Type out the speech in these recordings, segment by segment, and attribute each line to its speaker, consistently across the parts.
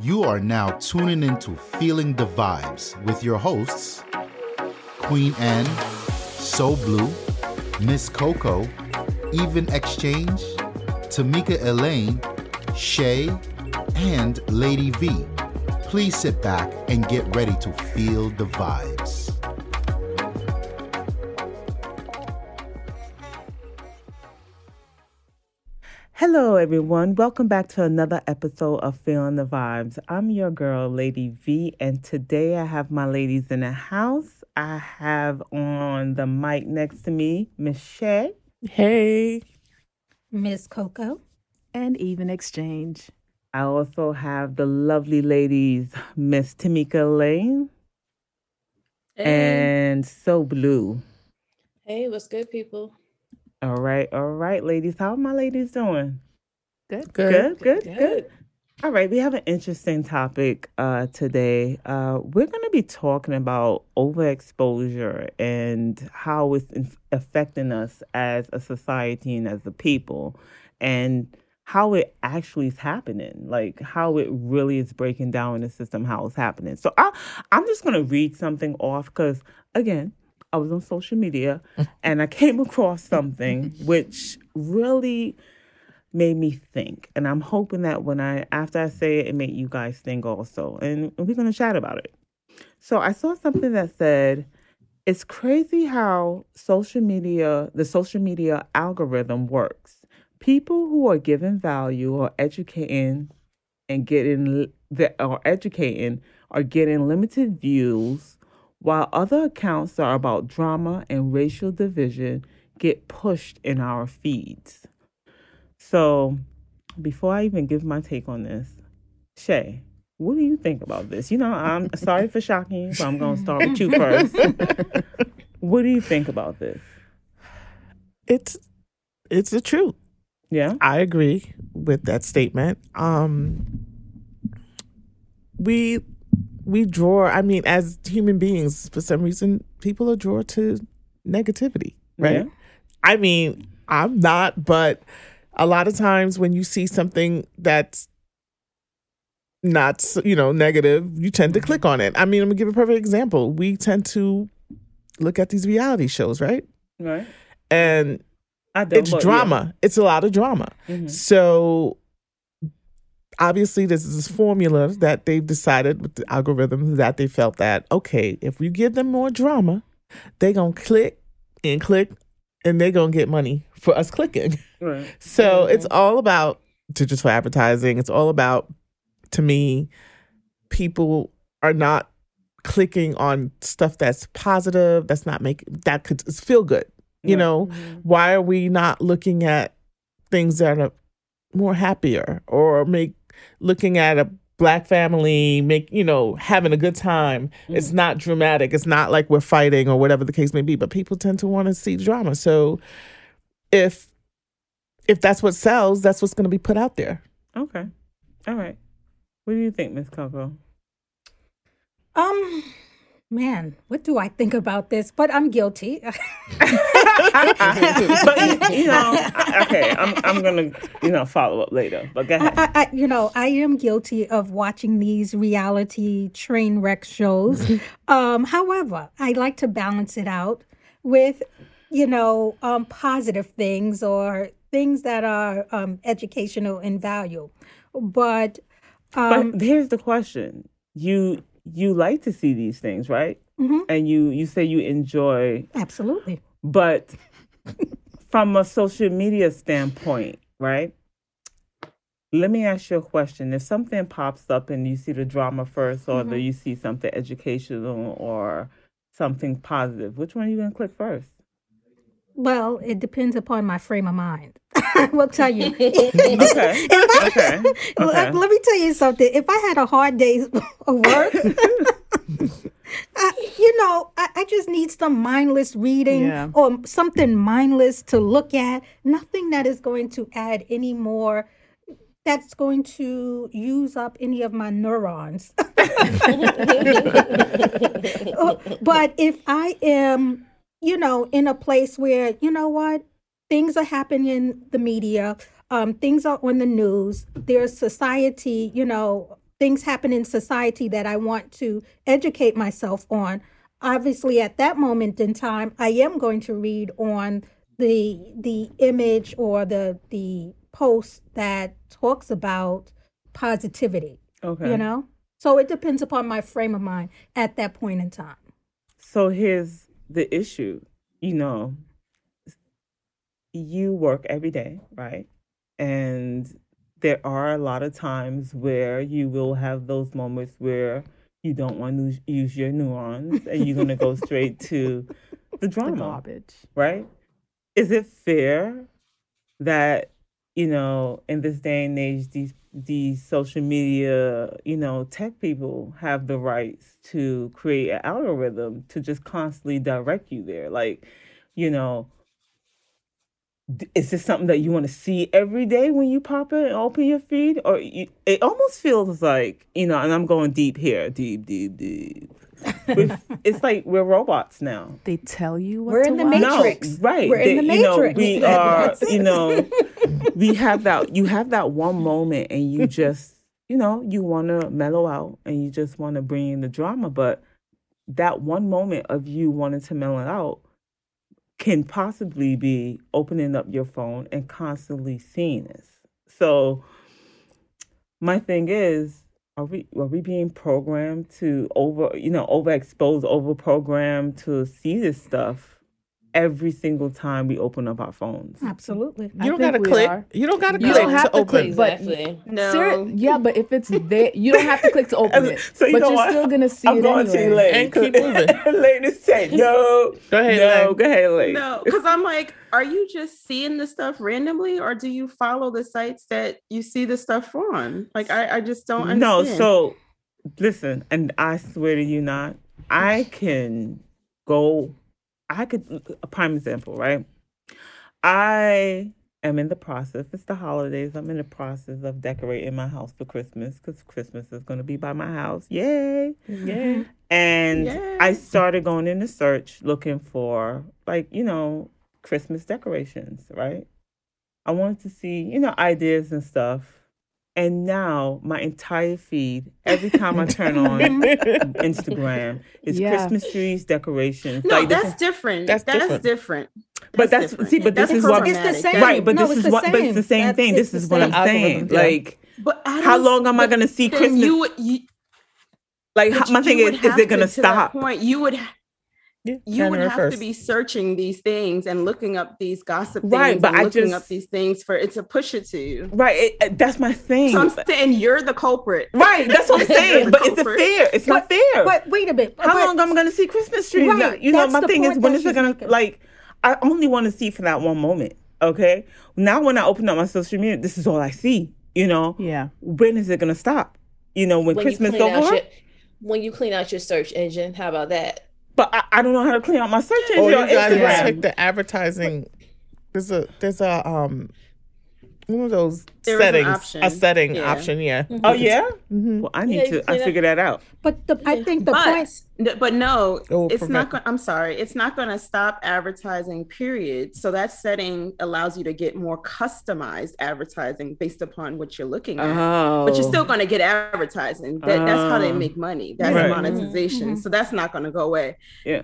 Speaker 1: You are now tuning into Feeling the Vibes with your hosts, Queen Anne, So Blue, Miss Coco, Even Exchange, Tamika Elaine, Shay, and Lady V. Please sit back and get ready to feel the vibes.
Speaker 2: Hello, everyone. Welcome back to another episode of Feeling the Vibes. I'm your girl, Lady V, and today I have my ladies in the house. I have on the mic next to me, Miss Shay.
Speaker 3: Hey.
Speaker 4: Miss Coco.
Speaker 3: And even exchange.
Speaker 2: I also have the lovely ladies, Miss Tamika Lane and So Blue.
Speaker 5: Hey, what's good, people?
Speaker 2: All right, all right, ladies. How are my ladies doing?
Speaker 3: Good.
Speaker 2: Good, good, good.
Speaker 5: Good.
Speaker 2: All right, we have an interesting topic uh, today. Uh, we're going to be talking about overexposure and how it's in- affecting us as a society and as a people, and how it actually is happening, like how it really is breaking down in the system, how it's happening. So I, I'm just going to read something off because, again, I was on social media mm. and I came across something which really made me think. And I'm hoping that when I after I say it, it made you guys think also. And we're gonna chat about it. So I saw something that said it's crazy how social media, the social media algorithm works. People who are given value or educating and getting that are educating are getting limited views while other accounts that are about drama and racial division get pushed in our feeds. So, before I even give my take on this, Shay, what do you think about this? You know, I'm sorry for shocking you, but I'm going to start with you first. what do you think about this?
Speaker 3: It's it's the truth.
Speaker 2: Yeah.
Speaker 3: I agree with that statement. Um we we draw I mean as human beings for some reason people are drawn to negativity, right?
Speaker 2: Yeah.
Speaker 3: I mean, I'm not, but a lot of times when you see something that's not you know negative, you tend to click on it. I mean, I'm gonna give a perfect example. We tend to look at these reality shows, right?
Speaker 2: Right.
Speaker 3: And
Speaker 2: I don't,
Speaker 3: it's
Speaker 2: but yeah.
Speaker 3: drama. It's a lot of drama.
Speaker 2: Mhm.
Speaker 3: So obviously there's this formula that they've decided with the algorithm that they felt that okay, if we give them more drama, they're gonna click and click and they're gonna get money for us clicking.
Speaker 2: Right.
Speaker 3: So it's all about digital advertising. It's all about, to me, people are not clicking on stuff that's positive. That's not make that could feel good. You
Speaker 2: Right.
Speaker 3: know, mm-hmm. why are we not looking at things that are more happier or make looking at a black family make you know having a good time it's not dramatic it's not like we're fighting or whatever the case may be but people tend to want to see drama so if if that's what sells that's what's going to be put out there
Speaker 2: Okay. All right. What do you think, Miss Coco?
Speaker 4: Um, man, what do I think about this? But I'm guilty.
Speaker 2: but you, know, okay, I'm I'm gonna you know follow up later. But go ahead.
Speaker 4: I, I, you know, I am guilty of watching these reality train wreck shows. um, however, I like to balance it out with, you know, um, positive things or things that are um, educational in value. But um,
Speaker 2: but here's the question: you you like to see these things, right?
Speaker 4: Mhm.
Speaker 2: And you you say you enjoy,
Speaker 4: absolutely.
Speaker 2: but from a social media standpoint, right? Let me ask you a question. If something pops up and you see the drama first, or the, you see something educational or something positive, which one are you gonna click first?
Speaker 4: Well, it depends upon my frame of mind. I will tell you.
Speaker 2: Okay. okay.
Speaker 4: Let,
Speaker 2: Okay.
Speaker 4: let me tell you something. If I had a hard day's of work, I, you know, I, I just need some mindless reading
Speaker 3: Yeah.
Speaker 4: or something mindless to look at. Nothing that is going to add any more. That's going to use up any of my neurons. But if I am, you know, in a place where, you know what, things are happening in the media, um, things are on the news. There's society, you know, things happen in society that I want to educate myself on. Obviously, at that moment in time, I am going to read on the the image or the the post that talks about positivity.
Speaker 2: Okay.
Speaker 4: You know, so it depends upon my frame of mind at that point in time.
Speaker 2: So here's the issue. You know, you work every day, right? And there are a lot of times where you will have those moments where you don't want to use your neurons and you're going to go straight to the drama,
Speaker 3: Garbage.
Speaker 2: right? Is it fair that, you know, in this day and age, these these social media, you know, tech people have the rights to create an algorithm to just constantly direct you there. Like, you know, is this something that you want to see every day when you pop it and open your feed? Or you, it almost feels like, you know, and I'm going deep here, deep, deep, deep. With- it's like we're robots now.
Speaker 3: They tell you what
Speaker 4: We're
Speaker 3: to
Speaker 4: in the
Speaker 3: watch.
Speaker 4: Matrix.
Speaker 2: No, right.
Speaker 4: We're in
Speaker 2: They-
Speaker 4: the
Speaker 2: You know,
Speaker 4: Matrix.
Speaker 2: we are, you know, we have that, you have that one moment and you just, you know, you want to mellow out and you just want to bring in the drama. But that one moment of you wanting to mellow out can possibly be opening up your phone and constantly seeing this. So my thing is, are we are we being programmed to over you know overexpose, over programmed to see this stuff every single time we open up our phones?
Speaker 4: Absolutely.
Speaker 3: You don't
Speaker 6: think
Speaker 3: gotta click.
Speaker 6: are.
Speaker 3: You don't gotta
Speaker 6: You
Speaker 3: click
Speaker 6: don't have
Speaker 3: to
Speaker 6: to
Speaker 3: open.
Speaker 6: click, but-
Speaker 5: Exactly.
Speaker 6: No.
Speaker 5: No.
Speaker 6: yeah, but if it's there, you don't have to click to open it.
Speaker 2: So you
Speaker 6: but
Speaker 2: know
Speaker 6: you're
Speaker 2: what?
Speaker 6: still gonna see
Speaker 2: I'm
Speaker 6: it
Speaker 2: going to you
Speaker 6: anyway.
Speaker 2: later.
Speaker 3: And keep moving.
Speaker 2: Lady said no.
Speaker 3: Go ahead,
Speaker 2: No,
Speaker 3: Lane.
Speaker 2: go ahead, lady.
Speaker 7: No, because I'm like, are you just seeing the stuff randomly, or do you follow the sites that you see the stuff on? Like, I, I just don't understand.
Speaker 2: No, so listen, and I swear to you not, I can go I could a prime example, right? I am in the process, it's the holidays, I'm in the process of decorating my house for Christmas because Christmas is gonna be by my house. Yay.
Speaker 3: Yeah.
Speaker 2: And
Speaker 7: Yay.
Speaker 2: I started going in the search looking for like, you know, Christmas decorations, right? I wanted to see, you know, ideas and stuff. And now my entire feed, every time I turn on Instagram, is
Speaker 6: Yeah.
Speaker 2: Christmas trees, decorations.
Speaker 7: no,
Speaker 2: like
Speaker 7: that's
Speaker 2: different-
Speaker 7: different.
Speaker 3: That's
Speaker 7: That's,
Speaker 3: different.
Speaker 7: different.
Speaker 2: But that's-
Speaker 7: different.
Speaker 2: see, but this is what-
Speaker 4: It's the same.
Speaker 2: Right, but
Speaker 4: No,
Speaker 2: this is
Speaker 4: the
Speaker 2: what, but it's the same
Speaker 4: That-
Speaker 2: thing. This is what I'm saying.
Speaker 3: Yeah.
Speaker 2: Like,
Speaker 7: But I
Speaker 2: how long am I gonna see Christmas?
Speaker 7: You would, you,
Speaker 2: like, how, my thing is, is it gonna
Speaker 7: to, to
Speaker 2: stop?
Speaker 7: point, you would
Speaker 3: Yeah,
Speaker 7: you would
Speaker 3: January
Speaker 7: have to be searching these things and looking up these gossip things
Speaker 2: Right, but
Speaker 7: and
Speaker 2: I
Speaker 7: looking
Speaker 2: just-
Speaker 7: up these things for it to push it to you.
Speaker 2: Right, it, it- that's my thing.
Speaker 7: So I'm saying you're the culprit.
Speaker 2: right, that's what I'm saying. but it's a
Speaker 7: Culprit.
Speaker 2: fair. It's not fair.
Speaker 4: But wait a bit.
Speaker 2: How
Speaker 4: but-
Speaker 2: long am I going to see Christmas trees?
Speaker 4: Right,
Speaker 2: now? You know,
Speaker 4: that's
Speaker 2: my
Speaker 4: the
Speaker 2: thing is,
Speaker 4: point
Speaker 2: when
Speaker 4: that
Speaker 2: is it going to, like, I only want to see for that one moment, okay? Now, when I open up my social media, this is all I see, you know?
Speaker 3: Yeah.
Speaker 2: When is it going to stop? You know, when,
Speaker 5: When
Speaker 2: Christmas
Speaker 5: you clean out
Speaker 2: over?
Speaker 5: your when you clean out your search engine, how about that?
Speaker 2: But I, I don't know how to clean out my search engine
Speaker 3: Or you gotta
Speaker 2: Instagram.
Speaker 3: check the advertising. There's a there's a um one of those
Speaker 7: There is an
Speaker 3: settings, a setting
Speaker 7: Yeah.
Speaker 3: option. Yeah.
Speaker 2: Oh, yeah?
Speaker 3: Mhm.
Speaker 2: Well, I need
Speaker 5: Yeah,
Speaker 2: to, I figure that out.
Speaker 4: But the, I think the
Speaker 7: but,
Speaker 4: point.
Speaker 7: n- but no,
Speaker 3: It
Speaker 7: it's
Speaker 3: prevent-
Speaker 7: not. Go- I'm sorry, it's not going to stop advertising. Period. So that setting allows you to get more customized advertising based upon what you're looking at.
Speaker 2: Oh.
Speaker 7: But you're still going to get advertising. That, that's how they
Speaker 2: Oh.
Speaker 7: make money. That's
Speaker 2: Right.
Speaker 7: monetization.
Speaker 4: Mhm.
Speaker 7: So that's not going to go away. Yeah.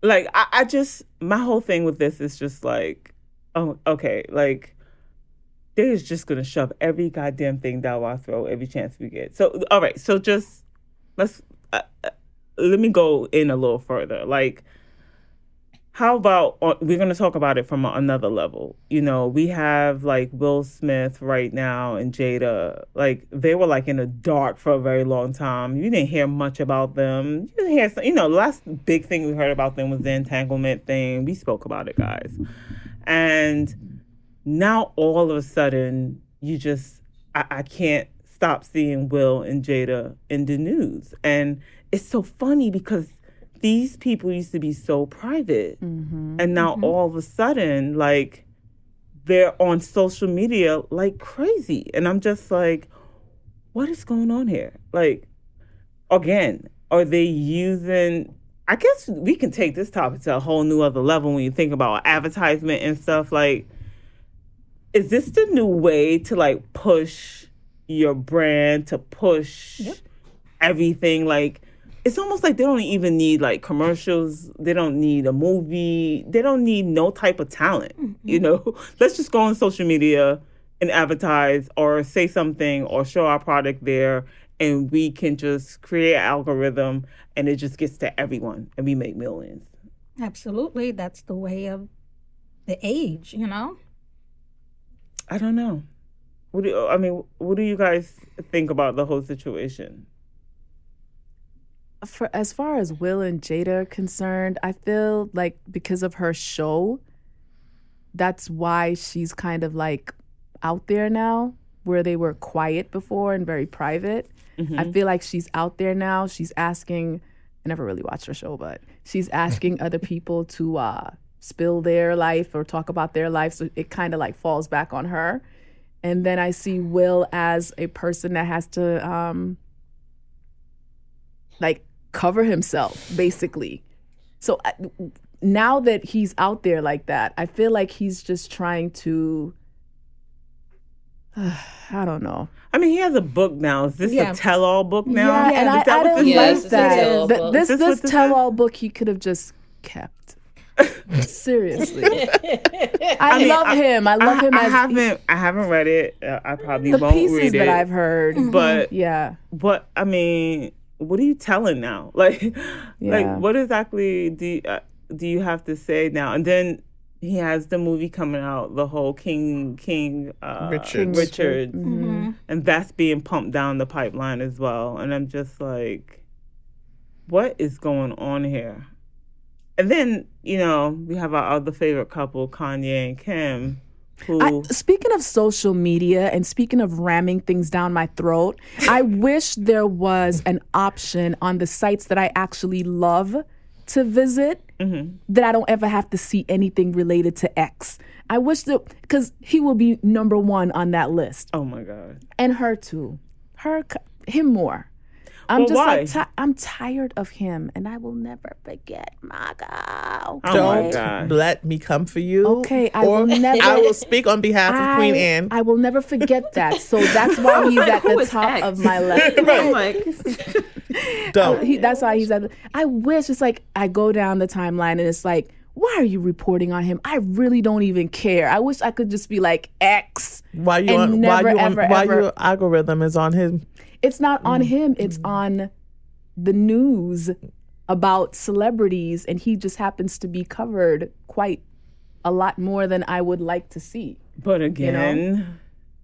Speaker 2: Like I, I just my whole thing with this is just like oh okay like they're just gonna shove every goddamn thing down our throat every chance we get. So all right so just let's uh, uh, let me go in a little further. Like how about uh, we're to talk about it from another level. You know we have like will smith right now and jada. Like they were like in the dark for a very long time. You didn't hear much about them. You didn't hear some, you know last big thing we heard about them was the entanglement thing. We spoke about it guys. And now all of a sudden you just I, I can't stop seeing will and jada in the news. And it's so funny because these people used to be so private. Mm-hmm. And now mm-hmm. all of a sudden like they're on social media like crazy. And i'm just like what is going on here? Like again are they using i guess we can take this topic to a whole new other level when you think about advertisement and stuff. Like is this the new way to like push your brand to push everything? Like it's almost like they don't even need like commercials. They don't need a movie. They don't need no type of talent mm-hmm. you know? Let's just go on social media and advertise or say something or show our product there and we can just create an algorithm and it just gets to everyone and we make millions.
Speaker 4: Absolutely. That's the way of the age, you know?
Speaker 2: I don't know. What do you, I mean? What do you guys think about the whole situation?
Speaker 6: For as far as Will and Jada are concerned, I feel like because of her show, that's why she's kind of like out there now, where they were quiet before and very private. I feel like she's out there now. She's asking. I never really watched her show, but she's asking other people to uh, spill their life or talk about their life. So it kind of like falls back on her. And then I see Will as a person that has to um, like cover himself, basically. So I, now that he's out there like that, I feel like he's just trying to. I don't know.
Speaker 2: I mean, he has a book now. Is this
Speaker 4: Yeah.
Speaker 2: a tell-all book now?
Speaker 6: Yeah, and
Speaker 2: Is
Speaker 6: I,
Speaker 2: that
Speaker 6: I
Speaker 2: what
Speaker 6: don't
Speaker 2: this
Speaker 6: like
Speaker 5: it's
Speaker 6: that.
Speaker 5: tell-all
Speaker 6: Th-
Speaker 5: book.
Speaker 6: This
Speaker 2: this
Speaker 6: this
Speaker 2: this
Speaker 6: tell-all book he could have just kept. Seriously, I,
Speaker 2: mean,
Speaker 6: love
Speaker 2: I-
Speaker 6: him. I love
Speaker 2: I,
Speaker 6: him
Speaker 2: I
Speaker 6: as
Speaker 2: haven't. I haven't read it. Uh, I probably
Speaker 6: the
Speaker 2: won't
Speaker 6: pieces
Speaker 2: read it.
Speaker 6: that I've heard.
Speaker 2: But
Speaker 6: Yeah,
Speaker 2: But I mean, what are you telling now? Like,
Speaker 6: Yeah.
Speaker 2: like what exactly do you, uh, do you have to say now? And then he has the movie coming out, the whole King King uh,
Speaker 3: Richards.
Speaker 2: Richards,
Speaker 6: Mm-hmm.
Speaker 2: and that's being pumped down the pipeline as well. And I'm just like, what is going on here? And then you know we have our other favorite couple, Kanye and Kim, who
Speaker 6: I, speaking of social media and speaking of ramming things down my throat, I wish there was an option on the sites that I actually love to visit mm-hmm. that I don't ever have to see anything related to X. I wish that because he will be number one on that list,
Speaker 2: oh my god,
Speaker 6: and her too, her him more. I'm
Speaker 2: Well,
Speaker 6: just
Speaker 2: why?
Speaker 6: like ti- I'm tired of him, and I will never forget MAGA.
Speaker 2: oh my
Speaker 3: Don't
Speaker 2: god.
Speaker 3: let me come for you.
Speaker 6: Okay, I
Speaker 3: or
Speaker 6: will never-
Speaker 3: I will speak on behalf of Queen Anne.
Speaker 6: I will never forget that. So that's why he's at the top
Speaker 7: X?
Speaker 6: of my list.
Speaker 7: I'm oh like, uh,
Speaker 3: Don't.
Speaker 6: He, that's why he's at. The, I wish it's like I go down the timeline and it's like, why are you reporting on him? I really don't even care. I wish I could just be like X.
Speaker 3: Why you on?
Speaker 6: never,
Speaker 3: why you on?
Speaker 6: ever,
Speaker 3: why
Speaker 6: ever-
Speaker 3: your algorithm is on him?
Speaker 6: It's not on mm. him. It's mm. on the news about celebrities, and he just happens to be covered quite a lot more than I would like to see.
Speaker 2: But again,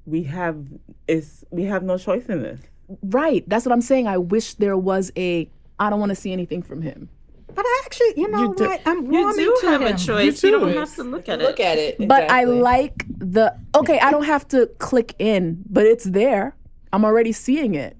Speaker 2: we have it's we have no choice in this.
Speaker 6: Right. That's what I'm saying. I wish there was a. I don't want to see anything from him.
Speaker 4: But I actually, you know
Speaker 3: do-
Speaker 4: what? I'm
Speaker 7: you do
Speaker 4: to
Speaker 7: have
Speaker 4: him.
Speaker 7: a choice.
Speaker 3: You
Speaker 7: You, don't
Speaker 3: do.
Speaker 7: have to look at it.
Speaker 5: Look
Speaker 7: it.
Speaker 5: at it.
Speaker 6: But I like the okay, I don't have to click in, but it's there. I'm already seeing it.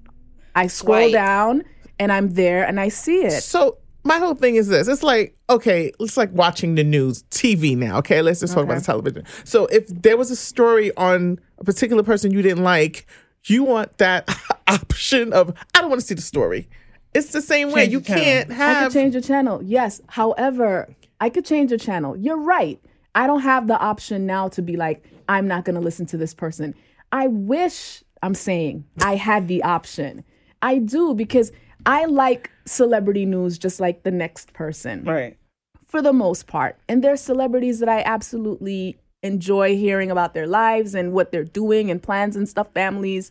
Speaker 6: I scroll
Speaker 5: Right.
Speaker 6: down and I'm there and I see it.
Speaker 3: So my whole thing is this: it's like okay, it's like watching the news, TV now. Okay, let's just talk about the television. So if there was a story on a particular person you didn't like, you want that option of I don't want to see the story. It's the same way. You can't
Speaker 6: I
Speaker 3: have.
Speaker 6: could change the channel. Yes. However, I could change the channel. You're right. I don't have the option now to be like, I'm not going to listen to this person. I wish, I'm saying, I had the option. I do because I like celebrity news just like the next person.
Speaker 2: Right.
Speaker 6: for the most part. And there's celebrities that I absolutely enjoy hearing about their lives and what they're doing and plans and stuff, families.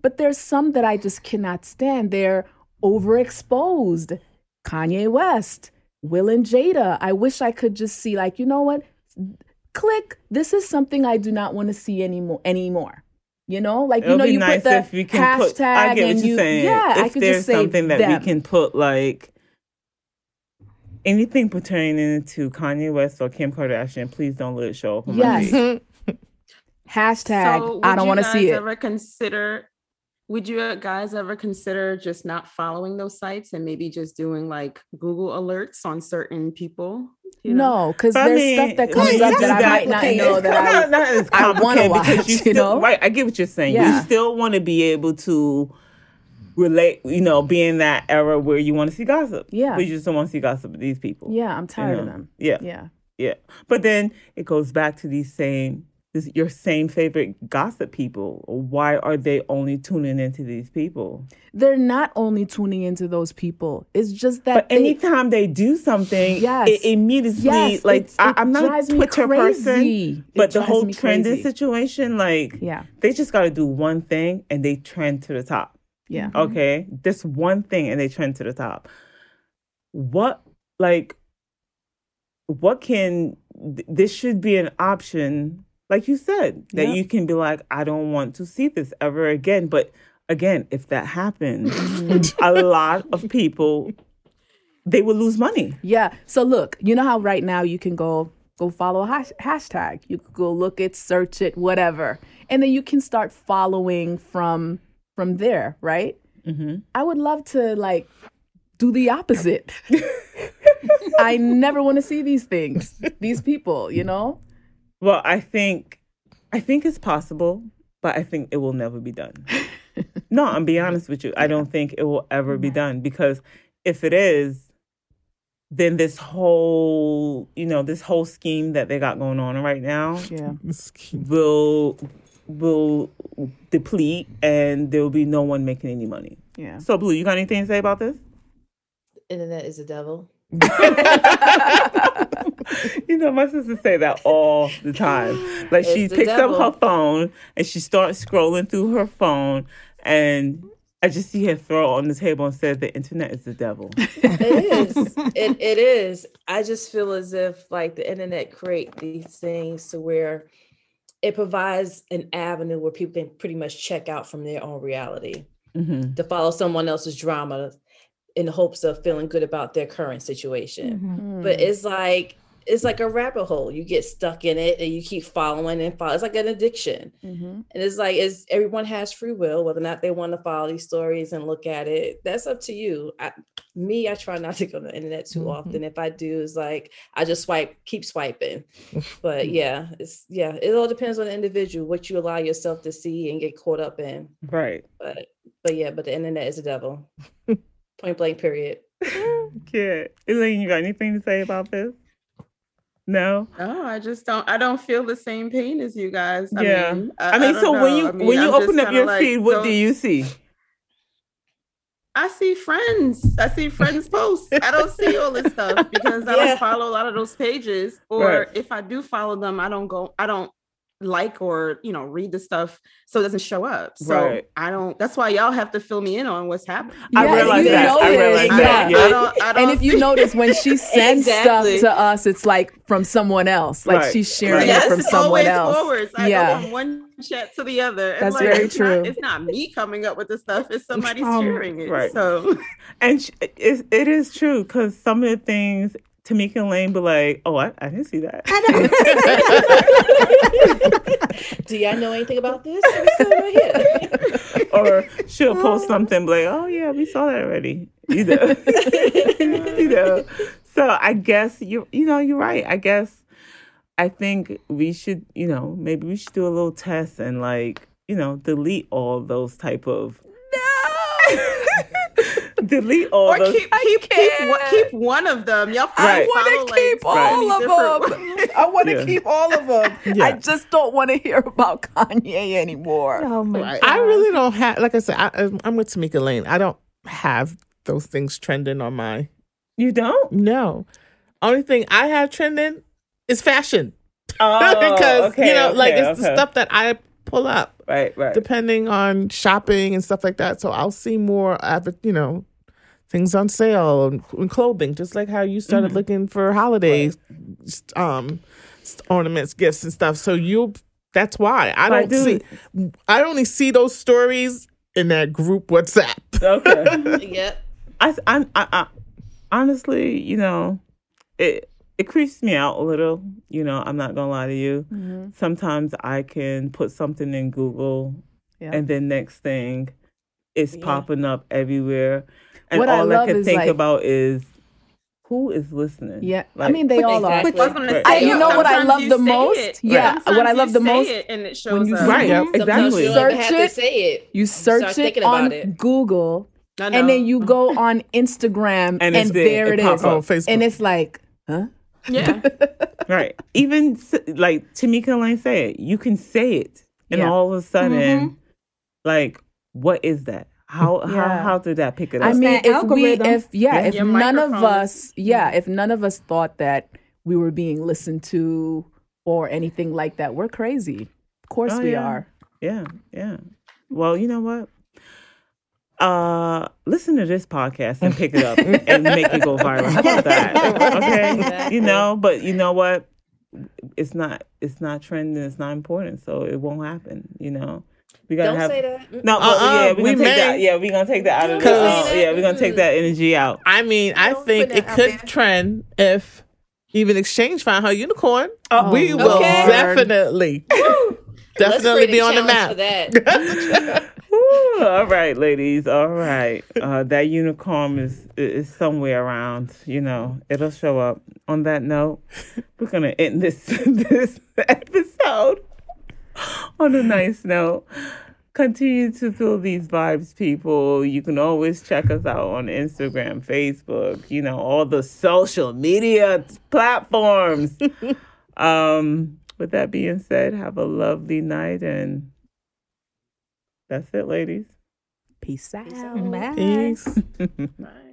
Speaker 6: But there's some that I just cannot stand. They're overexposed. Kanye West, Will and Jada. I wish I could just see, like, you know what? Click. This is something I do not want to see anymore anymore. You know, like
Speaker 2: It'll
Speaker 6: you know, you
Speaker 2: nice
Speaker 6: put the
Speaker 2: if we can
Speaker 6: hashtag
Speaker 2: put. I get
Speaker 6: and
Speaker 2: what you're
Speaker 6: you,
Speaker 2: saying.
Speaker 6: yeah,
Speaker 2: if
Speaker 6: I could
Speaker 2: there's
Speaker 6: just say
Speaker 2: something that
Speaker 6: them.
Speaker 2: we can put like anything pertaining to Kanye West or Kim Kardashian, please don't let it show up on
Speaker 6: Yes.
Speaker 2: feed.
Speaker 6: Hashtag.
Speaker 7: So
Speaker 6: I don't want to see it.
Speaker 7: Ever consider? Would you uh, guys ever consider just not following those sites and maybe just doing like Google alerts on certain people? You know?
Speaker 6: No, because there's
Speaker 2: mean,
Speaker 6: stuff that comes
Speaker 2: mean,
Speaker 6: up
Speaker 2: you
Speaker 6: that I might not know
Speaker 4: it's
Speaker 6: that I.
Speaker 2: not, not
Speaker 6: I wanna
Speaker 2: complicated because
Speaker 6: watch,
Speaker 2: you
Speaker 6: you know?
Speaker 2: right. I get what you're saying.
Speaker 6: Yeah.
Speaker 2: You still want to be able to relate. You know, be in that era where you want to see gossip.
Speaker 6: Yeah.
Speaker 2: but you just don't want to see gossip of these people.
Speaker 6: Yeah, I'm
Speaker 2: you
Speaker 6: tired of them.
Speaker 2: Yeah,
Speaker 6: Yeah.
Speaker 2: yeah. But then it goes back to these same this, your same favorite gossip people? Why are they only tuning into these people?
Speaker 6: They're not only tuning into those people. It's just that
Speaker 2: But
Speaker 6: they-
Speaker 2: anytime they do something,
Speaker 6: Yes.
Speaker 2: it immediately
Speaker 6: Yes,
Speaker 2: like
Speaker 6: it's-
Speaker 2: I,
Speaker 6: it
Speaker 2: I'm not a Twitter person.
Speaker 6: It
Speaker 2: but the whole trending situation, like
Speaker 6: Yeah.
Speaker 2: they just got to do one thing and they trend to the top.
Speaker 6: Yeah.
Speaker 2: Okay, this one thing and they trend to the top. What like what can th- this should be an option like you said that
Speaker 6: Yeah.
Speaker 2: you can be like I don't want to see this ever again but again if that happens a lot of people they will lose money
Speaker 6: Yeah. So look, you know how right now you can go go follow a hash- hashtag. You could go look it, search it, whatever, and then you can start following from from there, right?
Speaker 2: Mhm.
Speaker 6: I would love to like do the opposite. I never want to see these things, these people. You know?
Speaker 2: Well I think I think it's possible but I think it will never be done. No I'm being honest with you. I don't think it will ever be done because if it is then this whole you know this whole scheme that they got going on right now
Speaker 6: Yeah.
Speaker 2: will will deplete and there will be no one making any money.
Speaker 6: Yeah.
Speaker 2: so blue you got anything to say about this?
Speaker 5: Internet is the devil.
Speaker 2: you know, my sister say that all the time. Like she
Speaker 5: It's the
Speaker 2: picks up her phone and she starts scrolling through her phone, and I just see her throw it on the table and said, "The internet is the devil."
Speaker 5: It is. it, it is. I just feel as if like the internet create these things to where it provides an avenue where people can pretty much check out from their own reality
Speaker 2: hmm
Speaker 5: to follow someone else's drama in the hopes of feeling good about their current situation.
Speaker 4: Mhm.
Speaker 5: But it's like it's like a rabbit hole. You get stuck in it and you keep following and follow. It's like an addiction.
Speaker 6: Mm-hmm.
Speaker 5: And it's like is everyone has free will, whether or not they want to follow these stories and look at it. That's up to you. I, me, I try not to go on the internet too
Speaker 3: Mhm.
Speaker 5: often. If I do, it's like I just swipe, keep swiping. But yeah, it's yeah, it all depends on the individual, what you allow yourself to see and get caught up in.
Speaker 2: Right.
Speaker 5: But but yeah, but the internet is a devil. Point blank, period.
Speaker 2: Yeah. Elaine, you got anything to say about this? No.
Speaker 7: Oh, I just don't. I don't feel the same pain as you guys. I
Speaker 2: yeah.
Speaker 7: mean,
Speaker 2: I, mean,
Speaker 7: don't
Speaker 2: so when you
Speaker 7: I mean,
Speaker 2: when you
Speaker 7: I'm
Speaker 2: open up your
Speaker 7: like,
Speaker 2: feed, what do
Speaker 7: don't-
Speaker 2: you see?
Speaker 7: I see friends. I see friends posts. I don't see all this stuff because I
Speaker 5: Yeah.
Speaker 7: don't follow a lot of those pages. Or
Speaker 2: Right.
Speaker 7: if I do follow them, I don't go. I don't like or you know read the stuff so it doesn't show up. So
Speaker 2: Right.
Speaker 7: I don't. That's why y'all have to fill me in on what's happening.
Speaker 2: I
Speaker 6: Yeah,
Speaker 2: realize
Speaker 6: you
Speaker 2: that. I
Speaker 6: notice,
Speaker 2: realize
Speaker 7: I
Speaker 2: that. Yeah.
Speaker 7: I don't, I don't
Speaker 6: And if you notice when she sends
Speaker 5: Exactly.
Speaker 6: stuff to us, it's like from someone else. Like
Speaker 2: Right.
Speaker 6: she's sharing
Speaker 7: yes,
Speaker 6: it from
Speaker 7: it's
Speaker 6: someone else.
Speaker 7: forwards. I
Speaker 6: Yeah.
Speaker 7: go from one chat to the other. And,
Speaker 6: That's
Speaker 7: like,
Speaker 6: very
Speaker 7: it's not-
Speaker 6: true.
Speaker 7: it's not me coming up with the stuff. It's somebody
Speaker 4: Um,
Speaker 7: sharing it.
Speaker 2: right.
Speaker 7: So
Speaker 2: And sh- it, it is true because some of the things Tamika and Lane be like, "Oh, I, I didn't see that."
Speaker 5: Do y'all know anything about this? Right here.
Speaker 2: or she'll post something like, "Oh yeah, we saw that already." You know, you know. So I guess you you know you're right. I guess I think we should you know maybe we should do a little test and like you know delete all those type of delete all
Speaker 7: or
Speaker 2: those.
Speaker 7: keep keep keep, one- keep one of them. Y'all
Speaker 2: Right.
Speaker 6: I want
Speaker 7: follow,
Speaker 6: to
Speaker 7: like,
Speaker 6: keep
Speaker 7: so
Speaker 6: all of them. I want to
Speaker 2: Yeah.
Speaker 6: keep all of them.
Speaker 3: Yeah.
Speaker 6: I just don't want to hear about Kanye anymore.
Speaker 4: Oh my
Speaker 3: I really don't have, like I said, I, I'm- I'm with Tamika Lane. I don't have those things trending on my.
Speaker 2: You don't?
Speaker 3: No. Only thing I have trending is fashion.
Speaker 2: Oh,
Speaker 3: because,
Speaker 2: okay,
Speaker 3: you know, like
Speaker 2: okay,
Speaker 3: it's the stuff that I pull up
Speaker 2: Right, right.
Speaker 3: depending on shopping and stuff like that. So I'll see more, adver- you know, things on sale and, and clothing, just like how you started
Speaker 2: Mm-hmm.
Speaker 3: looking for holidays, um, ornaments, gifts, and stuff. So you, that's why I don't
Speaker 2: do-
Speaker 3: see. I only see those stories in that group WhatsApp.
Speaker 2: Okay.
Speaker 5: yep.
Speaker 2: I, I, I, I, honestly, you know, it it creeps me out a little. You know, I'm not gonna lie to you.
Speaker 6: Mm-hmm.
Speaker 2: Sometimes I can put something in Google,
Speaker 6: Yeah.
Speaker 2: and then next thing, it's
Speaker 5: Yeah.
Speaker 2: popping up everywhere, and
Speaker 6: What
Speaker 2: all I,
Speaker 6: love
Speaker 2: can think
Speaker 6: like-
Speaker 2: about is who is listening.
Speaker 6: Yeah, I mean they all are.
Speaker 5: Exactly.
Speaker 7: I was
Speaker 2: Right.
Speaker 6: I- you know what I love the most?
Speaker 7: it.
Speaker 6: Yeah,
Speaker 7: Sometimes
Speaker 6: what I love the most
Speaker 7: it and it shows
Speaker 6: when you
Speaker 7: up.
Speaker 3: Right.
Speaker 2: Yep, exactly.
Speaker 5: you don't even
Speaker 6: Search
Speaker 5: to
Speaker 6: it.
Speaker 5: say it.
Speaker 6: You search it on
Speaker 5: about it.
Speaker 6: Google, and then you go on Instagram,
Speaker 2: And
Speaker 6: and,
Speaker 2: it's there.
Speaker 6: there
Speaker 2: It
Speaker 6: it
Speaker 2: pops.
Speaker 3: Oh, Facebook.
Speaker 6: and it's like, huh?
Speaker 7: Yeah.
Speaker 2: Right. Even like Tamika Lane said, you can say it, and
Speaker 6: Yeah.
Speaker 2: all of a sudden,
Speaker 4: Mhm.
Speaker 2: like, what is that? How how
Speaker 6: Yeah.
Speaker 2: how did that pick it up?
Speaker 6: I mean,
Speaker 4: that
Speaker 6: if we, if yeah,
Speaker 2: Yeah.
Speaker 6: if
Speaker 7: Your
Speaker 6: none of us, yeah, if none of us thought that we were being listened to or anything like that, we're crazy. Of course
Speaker 2: Oh,
Speaker 6: we
Speaker 2: yeah.
Speaker 6: are.
Speaker 2: yeah, yeah. Well, you know what? Uh, listen to this podcast and pick it up and make it go viral. How about that? Okay, you know, but you know what? It's not. It's not trending. It's not important, so it won't happen. You know, we gotta
Speaker 5: Don't
Speaker 2: have.
Speaker 5: say that.
Speaker 2: No, but
Speaker 3: Uh-uh,
Speaker 2: yeah, we're
Speaker 3: we
Speaker 2: gonna take
Speaker 3: may.
Speaker 2: that. Yeah, we're gonna take that out of the. Uh, yeah, we're gonna take that energy out.
Speaker 3: I mean, I
Speaker 5: Don't
Speaker 3: think it could
Speaker 5: there.
Speaker 3: trend if even Exchange found her unicorn.
Speaker 6: Oh,
Speaker 3: we will
Speaker 5: Okay.
Speaker 3: definitely, definitely be on the
Speaker 5: challenge
Speaker 3: map.
Speaker 5: For that.
Speaker 2: Whew, all right, ladies. All right. Uh, that unicorn is is somewhere around. You know, it'll show up. On that note, we're gonna end this this episode on a nice note. Continue to feel these vibes, people. You can always check us out on Instagram, Facebook, you know, all the social media platforms. um, with that being said, have a lovely night and that's it, ladies.
Speaker 6: Peace out.
Speaker 4: Bye.
Speaker 3: Peace.
Speaker 7: Right.